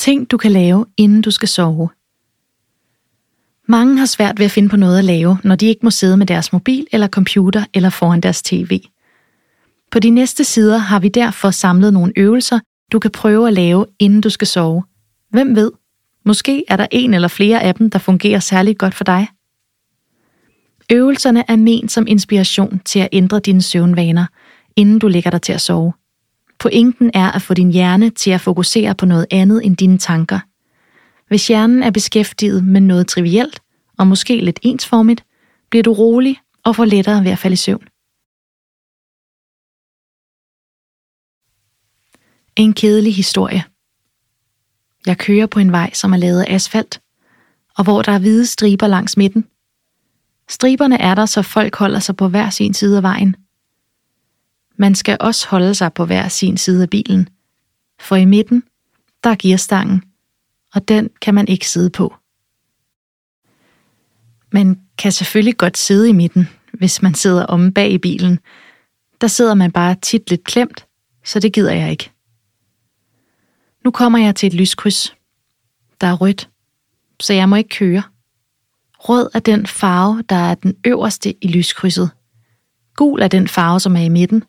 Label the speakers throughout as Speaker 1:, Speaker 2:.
Speaker 1: Ting, du kan lave, inden du skal sove. Mange har svært ved at finde på noget at lave, når de ikke må sidde med deres mobil eller computer eller foran deres tv. På de næste sider har vi derfor samlet nogle øvelser, du kan prøve at lave, inden du skal sove. Hvem ved? Måske er der en eller flere af dem, der fungerer særligt godt for dig. Øvelserne er ment som inspiration til at ændre dine søvnvaner, inden du lægger dig til at sove. Pointen er at få din hjerne til at fokusere på noget andet end dine tanker. Hvis hjernen er beskæftiget med noget trivielt, og måske lidt ensformigt, bliver du rolig og får lettere ved at falde i søvn. En kedelig historie. Jeg kører på en vej, som er lavet af asfalt, og hvor der er hvide striber langs midten. Striberne er der, så folk holder sig på hver sin side af vejen. Man skal også holde sig på hver sin side af bilen, for i midten, der er gearstangen, og den kan man ikke sidde på. Man kan selvfølgelig godt sidde i midten, hvis man sidder omme bag i bilen. Der sidder man bare tit lidt klemt, så det gider jeg ikke. Nu kommer jeg til et lyskryds. Der er rødt, så jeg må ikke køre. Rød er den farve, der er den øverste i lyskrydset. Gul er den farve, som er i midten.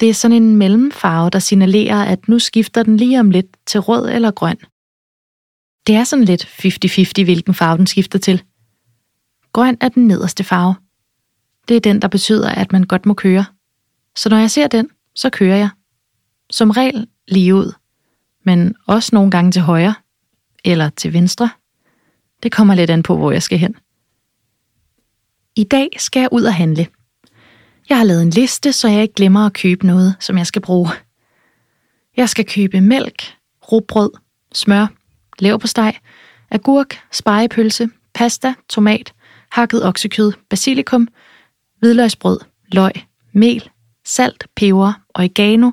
Speaker 1: Det er sådan en mellemfarve, der signalerer, at nu skifter den lige om lidt til rød eller grøn. Det er sådan lidt 50-50, hvilken farve den skifter til. Grøn er den nederste farve. Det er den, der betyder, at man godt må køre. Så når jeg ser den, så kører jeg. Som regel lige ud men også nogle gange til højre eller til venstre. Det kommer lidt an på, hvor jeg skal hen. I dag skal jeg ud og handle. Jeg har lavet en liste, så jeg ikke glemmer at købe noget, som jeg skal bruge. Jeg skal købe mælk, rugbrød, smør, leverpostej, agurk, spejepølse, pasta, tomat, hakket oksekød, basilikum, hvidløgsbrød, løg, mel, salt, peber, oregano,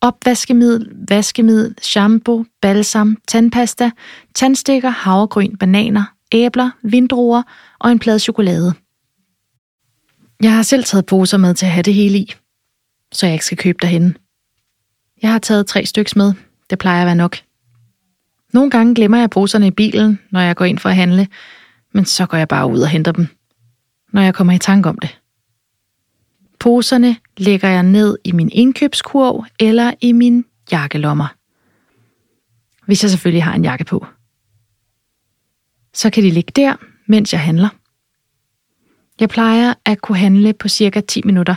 Speaker 1: opvaskemiddel, vaskemiddel, shampoo, balsam, tandpasta, tandstikker, havregryn, bananer, æbler, vindruer og en plade chokolade. Jeg har selv taget poser med til at have det hele i, så jeg ikke skal købe derhen. Jeg har taget tre stykker med. Det plejer at være nok. Nogle gange glemmer jeg poserne i bilen, når jeg går ind for at handle, men så går jeg bare ud og henter dem, når jeg kommer i tanke om det. Poserne lægger jeg ned i min indkøbskurv eller i min jakkelommer. Hvis jeg selvfølgelig har en jakke på. Så kan de ligge der, mens jeg handler. Jeg plejer at kunne handle på cirka 10 minutter.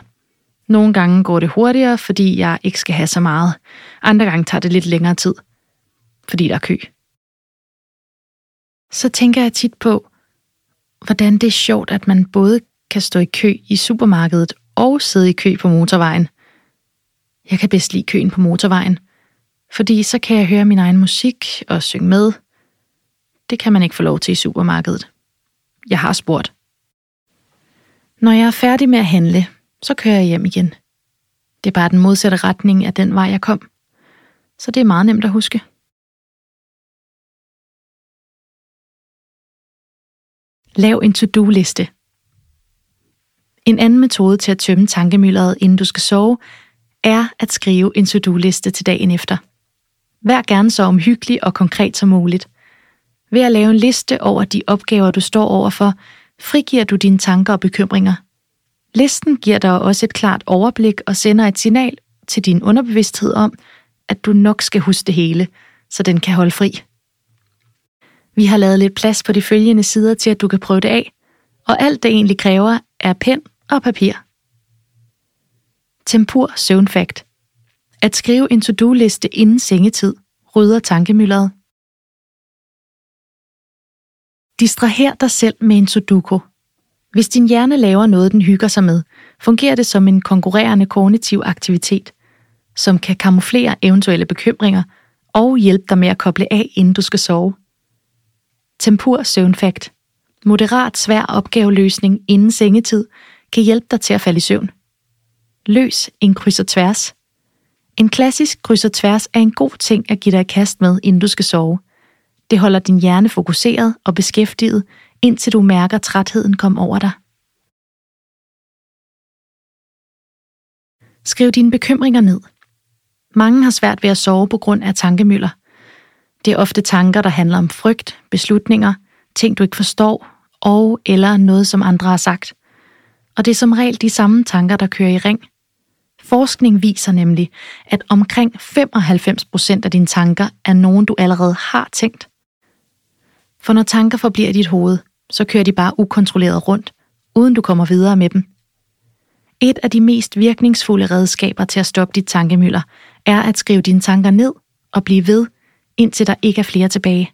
Speaker 1: Nogle gange går det hurtigere, fordi jeg ikke skal have så meget. Andre gange tager det lidt længere tid, fordi der er kø. Så tænker jeg tit på, hvordan det er sjovt, at man både kan stå i kø i supermarkedet og sidde i kø på motorvejen. Jeg kan bedst lide køen på motorvejen, fordi så kan jeg høre min egen musik og synge med. Det kan man ikke få lov til i supermarkedet. Jeg har spurgt. Når jeg er færdig med at handle, så kører jeg hjem igen. Det er bare den modsatte retning af den vej, jeg kom. Så det er meget nemt at huske. Lav en to-do-liste. En anden metode til at tømme tankemylderet, inden du skal sove, er at skrive en to-do-liste til dagen efter. Vær gerne så omhyggelig og konkret som muligt. Ved at lave en liste over de opgaver, du står overfor, frigiver du dine tanker og bekymringer. Listen giver dig også et klart overblik og sender et signal til din underbevidsthed om, at du nok skal huske det hele, så den kan holde fri. Vi har lavet lidt plads på de følgende sider til, at du kan prøve det af, og alt det egentlig kræver er pen og papir. Tempur søvnfakt. At skrive en to-do-liste inden sengetid rydder tankemylderet. Distraher dig selv med en sudoku. Hvis din hjerne laver noget, den hygger sig med, fungerer det som en konkurrerende kognitiv aktivitet, som kan kamuflere eventuelle bekymringer og hjælpe dig med at koble af, inden du skal sove. Tempur søvnfakt. Moderat svær opgaveløsning inden sengetid kan hjælpe dig til at falde i søvn. Løs en kryds og tværs. En klassisk kryds og tværs er en god ting at give dig kast med, inden du skal sove. Det holder din hjerne fokuseret og beskæftiget, indtil du mærker trætheden komme over dig. Skriv dine bekymringer ned. Mange har svært ved at sove på grund af tankemøller. Det er ofte tanker, der handler om frygt, beslutninger, ting du ikke forstår, og eller noget, som andre har sagt. Og det er som regel de samme tanker, der kører i ring. Forskning viser nemlig, at omkring 95% af dine tanker er nogen, du allerede har tænkt. For når tanker forbliver i dit hoved, så kører de bare ukontrolleret rundt, uden du kommer videre med dem. Et af de mest virkningsfulde redskaber til at stoppe dit tankemøller er at skrive dine tanker ned og blive ved, indtil der ikke er flere tilbage.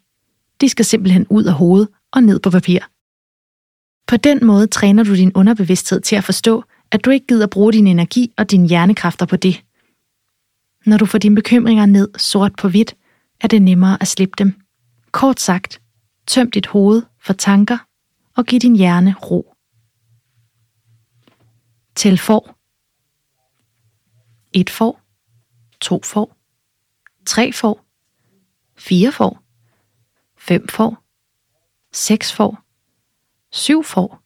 Speaker 1: De skal simpelthen ud af hovedet og ned på papir. På den måde træner du din underbevidsthed til at forstå, at du ikke gider bruge din energi og dine hjernekræfter på det. Når du får dine bekymringer ned sort på hvidt, er det nemmere at slippe dem. Kort sagt, tøm dit hoved for tanker og giv din hjerne ro. Tæl får. Et får. To får. Tre får. Fire får. Fem får. Seks får. Syv får.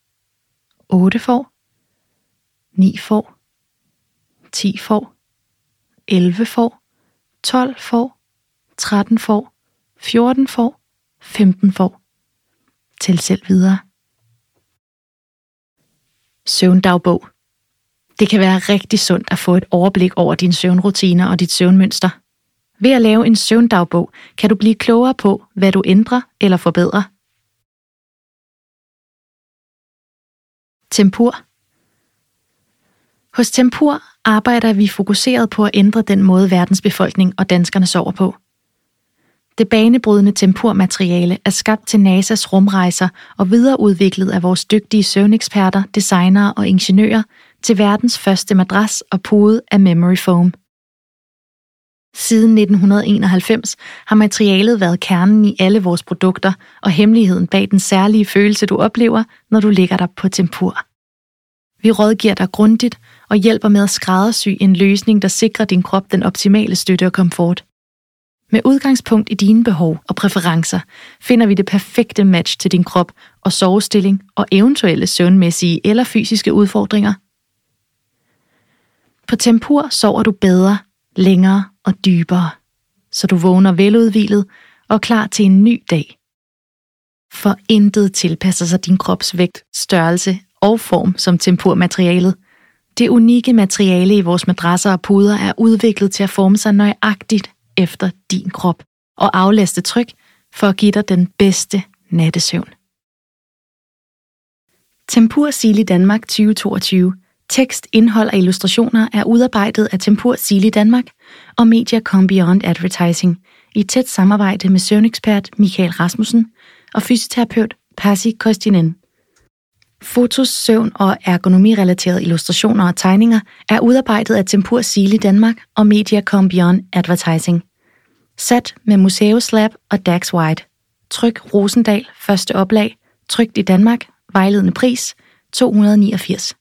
Speaker 1: Otte får. Ni får, 10 får, 11 får, 12 får, 13 får, 14 får, 15 får. Tæl selv videre. Søvndagbog. Det kan være rigtig sundt at få et overblik over dine søvnrutiner og dit søvnmønster. Ved at lave en søvndagbog kan du blive klogere på, hvad du ændrer eller forbedrer. Tempur. Hos Tempur arbejder vi fokuseret på at ændre den måde verdens befolkning og danskerne sover på. Det banebrydende tempurmateriale er skabt til NASA's rumrejser og videreudviklet af vores dygtige søvneksperter, designere og ingeniører til verdens første madras og pude af memory foam. Siden 1991 har materialet været kernen i alle vores produkter og hemmeligheden bag den særlige følelse, du oplever, når du ligger der på tempur. Vi rådgiver dig grundigt og hjælper med at skræddersy en løsning, der sikrer din krop den optimale støtte og komfort. Med udgangspunkt i dine behov og præferencer finder vi det perfekte match til din krop og sovestilling og eventuelle søvnmæssige eller fysiske udfordringer. På Tempur sover du bedre, længere og dybere, så du vågner veludvilet og klar til en ny dag. For intet tilpasser sig din krops vægt, størrelse og form som tempurmaterialet. Det unikke materiale i vores madrasser og puder er udviklet til at forme sig nøjagtigt efter din krop og aflaste tryk for at give dig den bedste nattesøvn. Tempur Sili Danmark 2022. Tekst, indhold og illustrationer er udarbejdet af Tempur Sili Danmark og Media Beyond Advertising i tæt samarbejde med søvnekspert Michael Rasmussen og fysioterapeut Pasi Kostinen. Fotos, søvn og ergonomirelaterede illustrationer og tegninger er udarbejdet af Tempur Sili Danmark og Mediacom Beyond Advertising. Sat med Museus Lab og Dax White. Tryk Rosendal, første oplag. Trygt i Danmark. Vejledende pris 289.